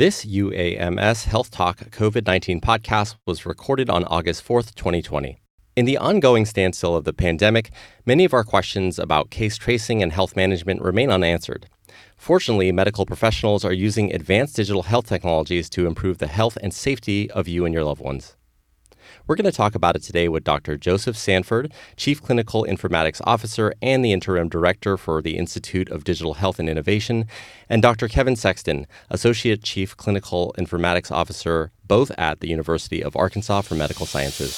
This UAMS Health Talk COVID 19 podcast was recorded on August 4th, 2020. In the ongoing standstill of the pandemic, many of our questions about case tracing and health management remain unanswered. Fortunately, medical professionals are using advanced digital health technologies to improve the health and safety of you and your loved ones. We're going to talk about it today with Dr. Joseph Sanford, Chief Clinical Informatics Officer and the Interim Director for the Institute of Digital Health and Innovation, and Dr. Kevin Sexton, Associate Chief Clinical Informatics Officer, both at the University of Arkansas for Medical Sciences.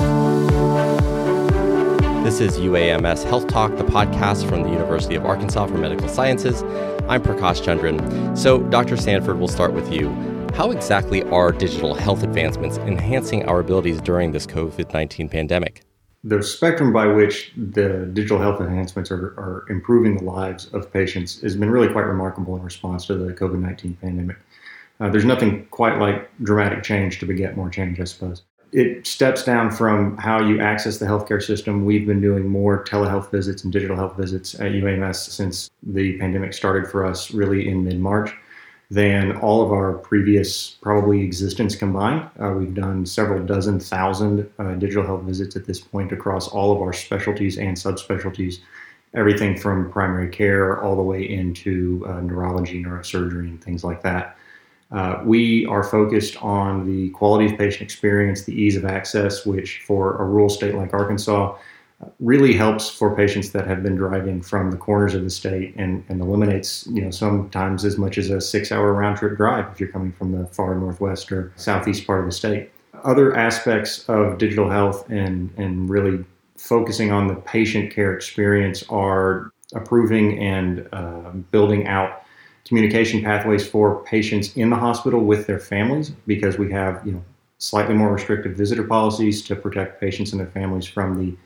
This is UAMS Health Talk, the podcast from the University of Arkansas for Medical Sciences. I'm Prakash Chandran. So, Dr. Sanford, we'll start with you. How exactly are digital health advancements enhancing our abilities during this COVID 19 pandemic? The spectrum by which the digital health enhancements are, are improving the lives of patients has been really quite remarkable in response to the COVID 19 pandemic. Uh, there's nothing quite like dramatic change to beget more change, I suppose. It steps down from how you access the healthcare system. We've been doing more telehealth visits and digital health visits at UAMS since the pandemic started for us, really in mid March than all of our previous probably existence combined. Uh, we've done several dozen thousand uh, digital health visits at this point across all of our specialties and subspecialties, everything from primary care all the way into uh, neurology, neurosurgery, and things like that. Uh, we are focused on the quality of patient experience, the ease of access, which for a rural state like Arkansas really helps for patients that have been driving from the corners of the state and, and eliminates, you know, sometimes as much as a six hour round trip drive if you're coming from the far northwest or southeast part of the state. Other aspects of digital health and, and really focusing on the patient care experience are approving and uh, building out communication pathways for patients in the hospital with their families because we have, you know, slightly more restrictive visitor policies to protect patients and their families from the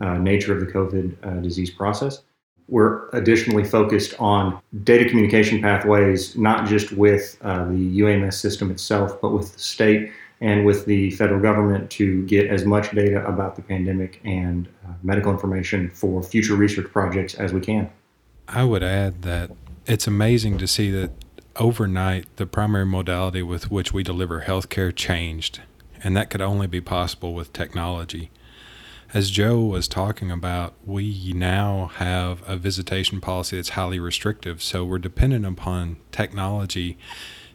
uh, nature of the COVID uh, disease process. We're additionally focused on data communication pathways, not just with uh, the UAMS system itself, but with the state and with the federal government to get as much data about the pandemic and uh, medical information for future research projects as we can. I would add that it's amazing to see that overnight the primary modality with which we deliver healthcare changed, and that could only be possible with technology as Joe was talking about, we now have a visitation policy that's highly restrictive. So we're dependent upon technology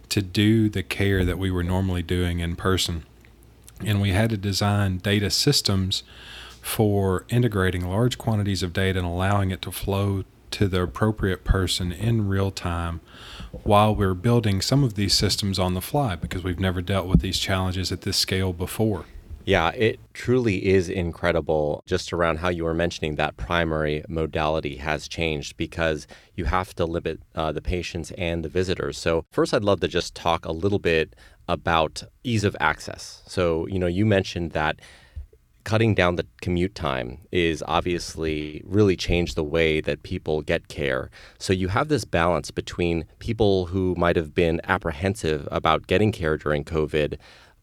to do the care that we were normally doing in person. And we had to design data systems for integrating large quantities of data and allowing it to flow to the appropriate person in real time while we're building some of these systems on the fly because we've never dealt with these challenges at this scale before. Yeah, it truly is incredible just around how you were mentioning that primary modality has changed because you have to limit uh, the patients and the visitors. So, first, I'd love to just talk a little bit about ease of access. So, you know, you mentioned that cutting down the commute time is obviously really changed the way that people get care. So you have this balance between people who might have been apprehensive about getting care during COVID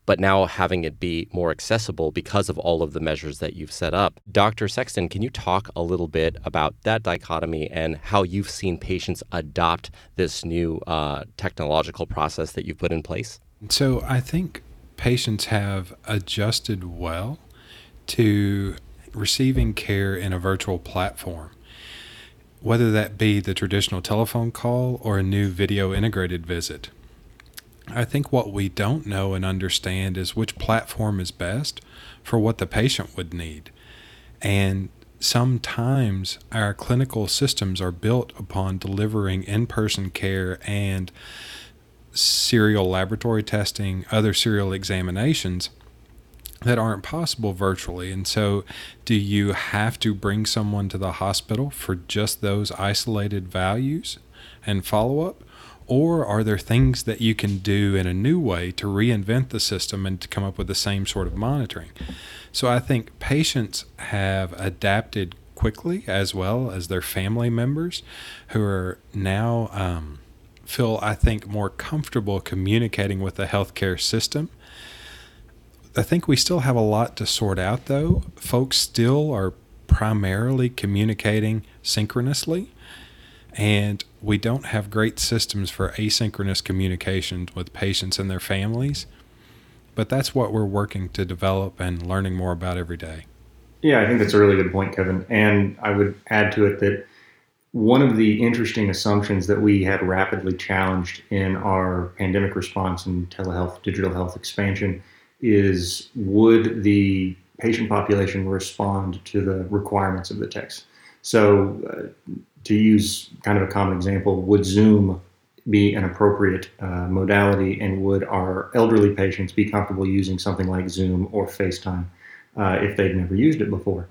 but now having it be more accessible because of all of the measures that you've set up. Dr. Sexton, can you talk a little bit about that dichotomy and how you've seen patients adopt this new uh, technological process that you've put in place? So I think patients have adjusted well to receiving care in a virtual platform. Whether that be the traditional telephone call or a new video integrated visit. I think what we don't know and understand is which platform is best for what the patient would need. And sometimes our clinical systems are built upon delivering in person care and serial laboratory testing, other serial examinations that aren't possible virtually. And so, do you have to bring someone to the hospital for just those isolated values and follow up? Or are there things that you can do in a new way to reinvent the system and to come up with the same sort of monitoring? So I think patients have adapted quickly as well as their family members who are now um, feel, I think, more comfortable communicating with the healthcare system. I think we still have a lot to sort out, though. Folks still are primarily communicating synchronously. And we don't have great systems for asynchronous communications with patients and their families, but that's what we're working to develop and learning more about every day. Yeah, I think that's a really good point, Kevin. And I would add to it that one of the interesting assumptions that we had rapidly challenged in our pandemic response and telehealth, digital health expansion is would the patient population respond to the requirements of the text? So, uh, to use kind of a common example, would Zoom be an appropriate uh, modality, and would our elderly patients be comfortable using something like Zoom or FaceTime uh, if they've never used it before?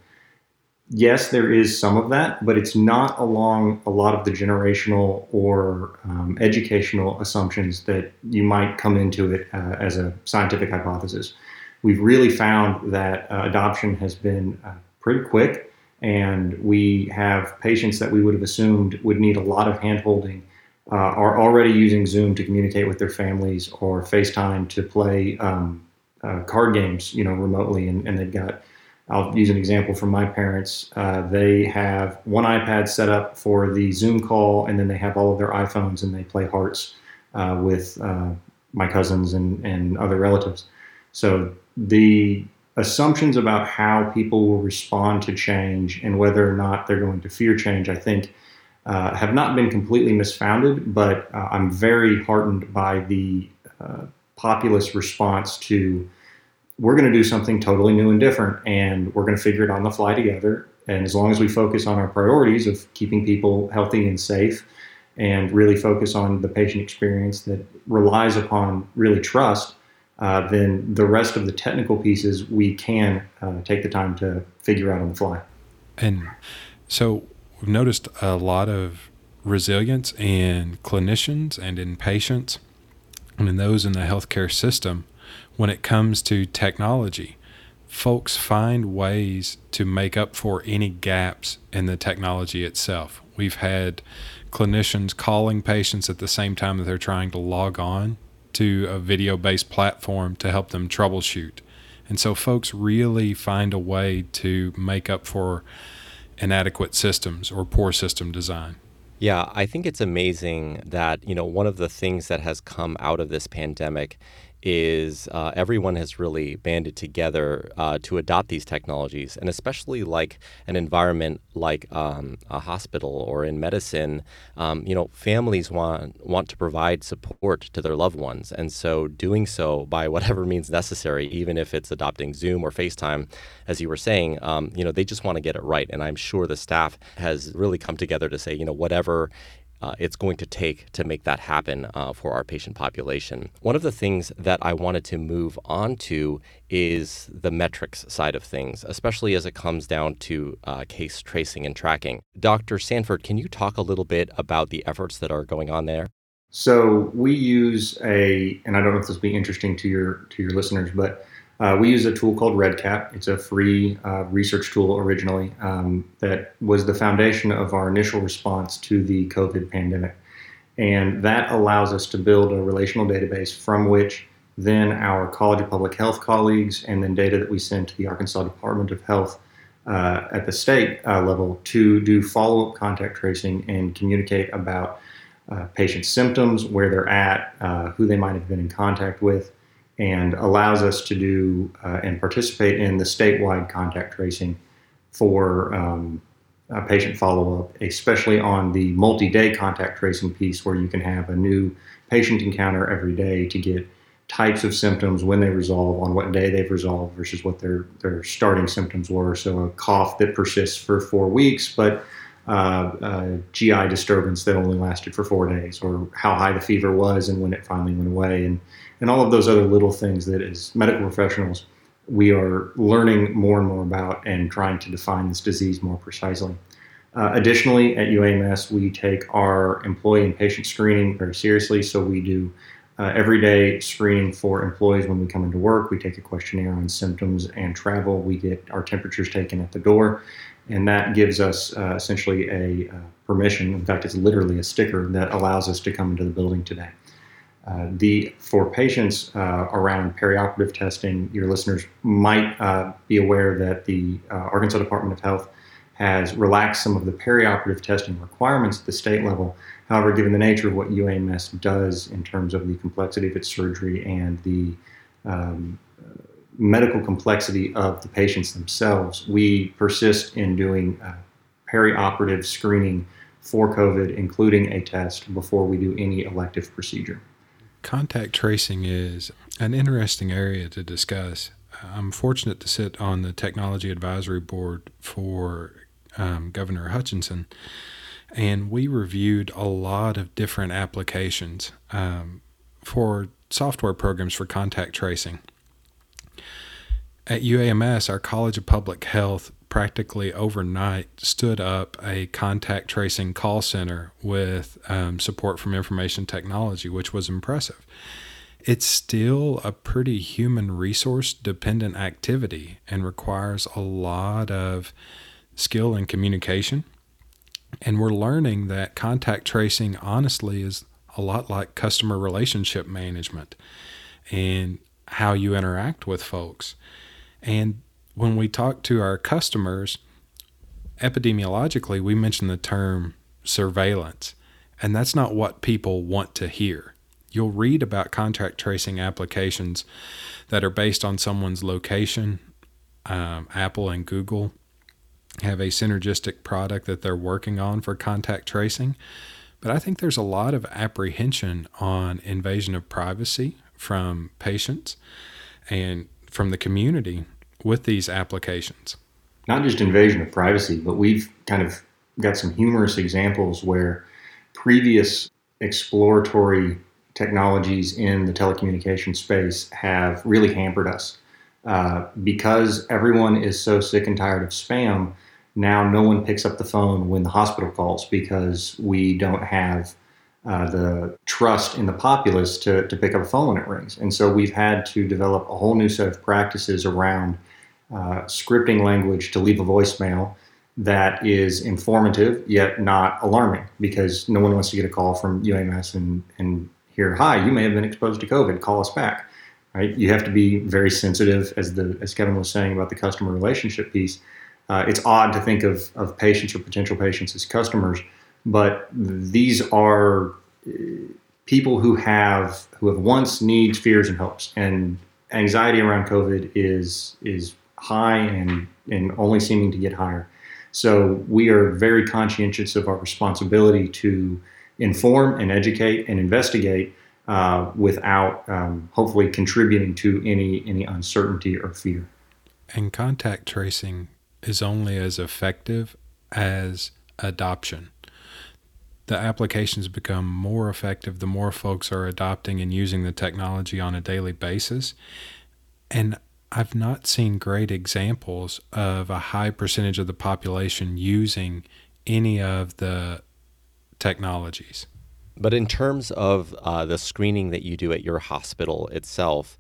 Yes, there is some of that, but it's not along a lot of the generational or um, educational assumptions that you might come into it uh, as a scientific hypothesis. We've really found that uh, adoption has been uh, pretty quick, and we have patients that we would have assumed would need a lot of handholding uh, are already using Zoom to communicate with their families or FaceTime to play um, uh, card games, you know, remotely, and, and they've got I'll use an example from my parents. Uh, they have one iPad set up for the Zoom call, and then they have all of their iPhones and they play Hearts uh, with uh, my cousins and, and other relatives. So the assumptions about how people will respond to change and whether or not they're going to fear change, I think, uh, have not been completely misfounded, but uh, I'm very heartened by the uh, populist response to we're going to do something totally new and different, and we're going to figure it on the fly together. And as long as we focus on our priorities of keeping people healthy and safe, and really focus on the patient experience that relies upon really trust, uh, then the rest of the technical pieces we can uh, take the time to figure out on the fly. And so we've noticed a lot of resilience in clinicians and in patients and in those in the healthcare system when it comes to technology. Folks find ways to make up for any gaps in the technology itself. We've had clinicians calling patients at the same time that they're trying to log on to a video based platform to help them troubleshoot. And so folks really find a way to make up for inadequate systems or poor system design. Yeah, I think it's amazing that, you know, one of the things that has come out of this pandemic is uh, everyone has really banded together uh, to adopt these technologies, and especially like an environment like um, a hospital or in medicine, um, you know, families want want to provide support to their loved ones, and so doing so by whatever means necessary, even if it's adopting Zoom or FaceTime, as you were saying, um, you know, they just want to get it right, and I'm sure the staff has really come together to say, you know, whatever uh, it's going to take to make that happen uh, for our patient population. One of the things that I wanted to move on to is the metrics side of things, especially as it comes down to uh, case tracing and tracking. Dr. Sanford, can you talk a little bit about the efforts that are going on there? So we use a, and I don't know if this will be interesting to your to your listeners, but uh, we use a tool called REDCap. It's a free uh, research tool originally um, that was the foundation of our initial response to the COVID pandemic. And that allows us to build a relational database from which then our College of Public Health colleagues and then data that we send to the Arkansas Department of Health uh, at the state uh, level to do follow up contact tracing and communicate about uh, patient symptoms, where they're at, uh, who they might have been in contact with and allows us to do uh, and participate in the statewide contact tracing for um, patient follow up, especially on the multi day contact tracing piece where you can have a new patient encounter every day to get types of symptoms when they resolve on what day they've resolved versus what their their starting symptoms were. So a cough that persists for four weeks but uh, GI disturbance that only lasted for four days, or how high the fever was and when it finally went away, and and all of those other little things that as medical professionals we are learning more and more about and trying to define this disease more precisely. Uh, additionally, at UAMS, we take our employee and patient screening very seriously. So we do uh, everyday screening for employees when we come into work. We take a questionnaire on symptoms and travel. We get our temperatures taken at the door and that gives us uh, essentially a uh, permission. In fact, it's literally a sticker that allows us to come into the building today. Uh, the for patients uh, around perioperative testing, your listeners might uh, be aware that the uh, Arkansas Department of Health has relaxed some of the perioperative testing requirements at the state level. However, given the nature of what UAMS does in terms of the complexity of its surgery and the um, medical complexity of the patients themselves, we persist in doing uh, perioperative screening for COVID, including a test before we do any elective procedure. Contact tracing is an interesting area to discuss. I'm fortunate to sit on the technology advisory board for um, Governor Hutchinson, and we reviewed a lot of different applications um, for software programs for contact tracing. At UAMS, our College of Public Health practically overnight stood up a contact tracing call center with um, support from information technology, which was impressive. It's still a pretty human resource dependent activity and requires a lot of skill and communication. And we're learning that contact tracing, honestly, is a lot like customer relationship management and how you interact with folks. And when we talk to our customers, epidemiologically, we mention the term surveillance, and that's not what people want to hear. You'll read about contact tracing applications that are based on someone's location. Um, Apple and Google have a synergistic product that they're working on for contact tracing. But I think there's a lot of apprehension on invasion of privacy from patients and from the community with these applications. Not just invasion of privacy, but we've kind of got some humorous examples where previous exploratory technologies in the telecommunication space have really hampered us. Uh, because everyone is so sick and tired of spam, now no one picks up the phone when the hospital calls because we don't have uh, the trust in the populace to, to pick up a phone when it rings. And so we've had to develop a whole new set of practices around uh, scripting language to leave a voicemail that is informative yet not alarming because no one wants to get a call from UAMS and, and hear, hi, you may have been exposed to COVID, call us back. Right? You have to be very sensitive, as the as Kevin was saying about the customer relationship piece. Uh, it's odd to think of, of patients or potential patients as customers, but these are uh, people who have who have wants, needs, fears, and hopes. And anxiety around COVID is is high and and only seeming to get higher. So we are very conscientious of our responsibility to inform and educate and investigate uh, without um, hopefully contributing to any any uncertainty or fear. And contact tracing is only as effective as adoption. The applications become more effective the more folks are adopting and using the technology on a daily basis. And I've not seen great examples of a high percentage of the population using any of the technologies. But in terms of uh, the screening that you do at your hospital itself,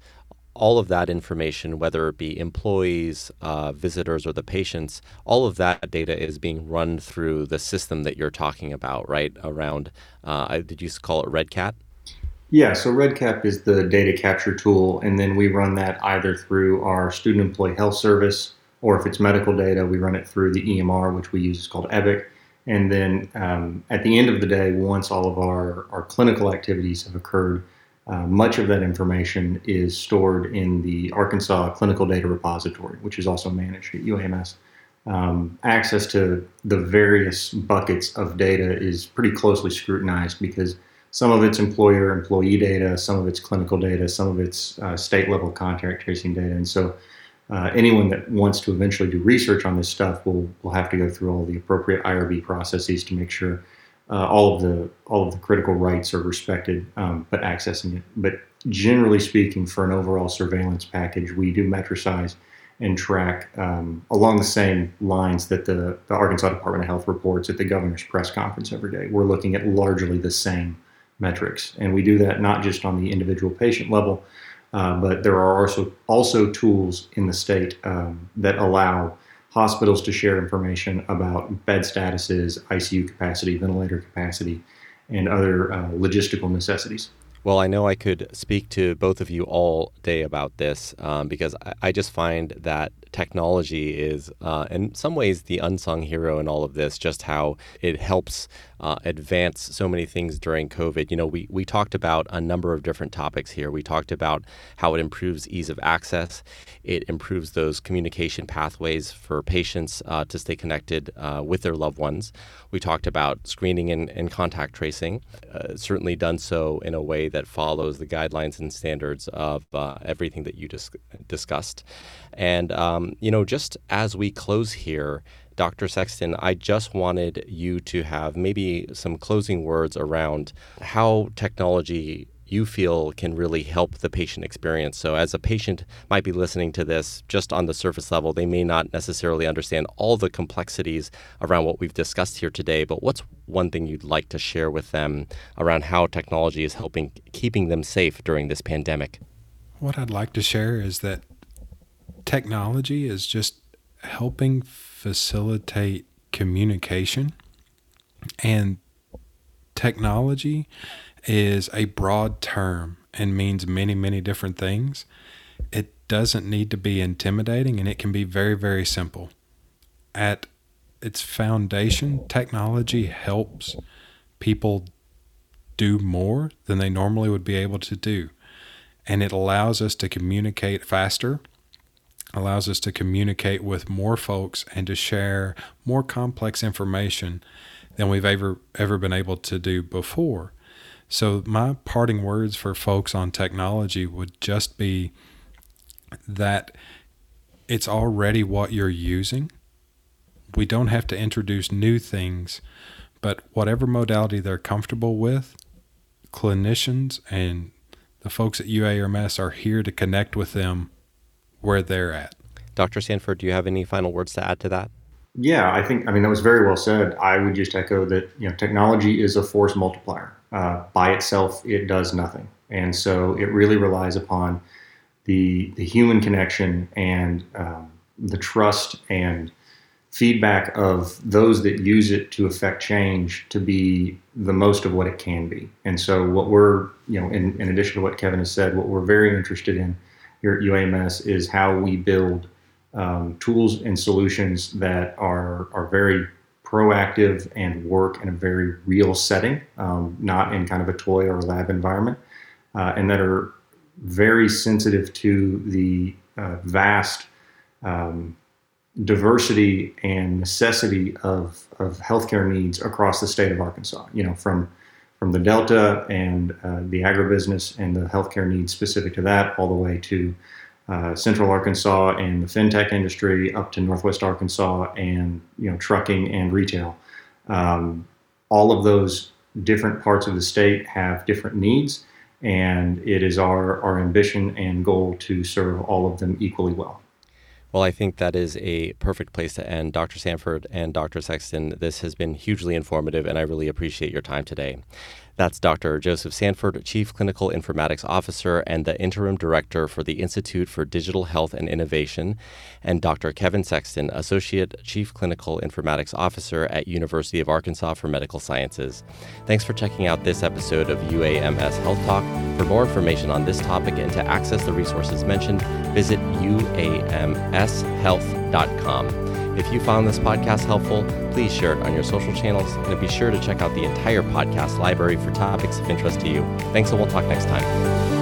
all of that information, whether it be employees, uh, visitors, or the patients, all of that data is being run through the system that you're talking about, right? Around, uh, did you call it REDCap? Yeah, so REDCap is the data capture tool, and then we run that either through our student employee health service, or if it's medical data, we run it through the EMR, which we use is called Epic. And then um, at the end of the day, once all of our, our clinical activities have occurred, uh, much of that information is stored in the Arkansas Clinical Data Repository, which is also managed at UAMS. Um, access to the various buckets of data is pretty closely scrutinized because some of it's employer employee data, some of it's clinical data, some of it's uh, state level contact tracing data. And so uh, anyone that wants to eventually do research on this stuff will, will have to go through all the appropriate IRB processes to make sure uh, all of the all of the critical rights are respected, um, but accessing it. But generally speaking, for an overall surveillance package, we do metricize and track um, along the same lines that the, the Arkansas Department of Health reports at the governor's press conference every day. We're looking at largely the same metrics, and we do that not just on the individual patient level, uh, but there are also also tools in the state um, that allow hospitals to share information about bed statuses, ICU capacity, ventilator capacity, and other uh, logistical necessities. Well, I know I could speak to both of you all day about this um, because I, I, just find that technology is, uh, in some ways, the unsung hero in all of this, just how it helps uh, advance so many things during COVID. You know, we, we talked about a number of different topics here. We talked about how it improves ease of access, it improves those communication pathways for patients uh, to stay connected uh, with their loved ones. We talked about screening and, and contact tracing, uh, certainly done so in a way that follows the guidelines and standards of uh, everything that you dis- discussed. And, um, you know, just as we close here, Dr. Sexton, I just wanted you to have maybe some closing words around how technology you feel can really help the patient experience. So, as a patient might be listening to this just on the surface level, they may not necessarily understand all the complexities around what we've discussed here today. But what's one thing you'd like to share with them around how technology is helping keeping them safe during this pandemic? What I'd like to share is that technology is just helping facilitate communication and technology is a broad term and means many, many different things. It doesn't need to be intimidating and it can be very, very simple. At its foundation, technology helps people do more than they normally would be able to do. And it allows us to communicate faster, allows us to communicate with more folks and to share more complex information than we've ever ever been able to do before. So, my parting words for folks on technology would just be that it's already what you're using. We don't have to introduce new things, but whatever modality they're comfortable with, clinicians and the folks at UAMS are here to connect with them where they're at. Dr. Sanford, do you have any final words to add to that? Yeah, I think, I mean, that was very well said. I would just echo that, you know, technology is a force multiplier. Uh, by itself, it does nothing. And so it really relies upon the, the human connection and um, the trust and feedback of those that use it to affect change to be the most of what it can be. And so, what we're, you know, in, in addition to what Kevin has said, what we're very interested in here at UAMS is how we build um, tools and solutions that are, are very proactive and work in a very real setting, um, not in kind of a toy or lab environment, uh, and that are very sensitive to the uh, vast um, diversity and necessity of, of healthcare needs across the state of Arkansas. You know, from from the Delta and uh, the agribusiness and the healthcare needs specific to that, all the way to uh, Central Arkansas and the fintech industry up to Northwest Arkansas and you know trucking and retail. Um, all of those different parts of the state have different needs, and it is our, our ambition and goal to serve all of them equally well. Well, I think that is a perfect place to end. Dr. Sanford and Dr. Sexton, this has been hugely informative, and I really appreciate your time today. That's Dr. Joseph Sanford, Chief Clinical Informatics Officer and the Interim Director for the Institute for Digital Health and Innovation, and Dr. Kevin Sexton, Associate Chief Clinical Informatics Officer at University of Arkansas for Medical Sciences. Thanks for checking out this episode of UAMS Health Talk. For more information on this topic and to access the resources mentioned, visit uamshealth.com. If you found this podcast helpful, please share it on your social channels and be sure to check out the entire podcast library for topics of interest to you. Thanks, and we'll talk next time.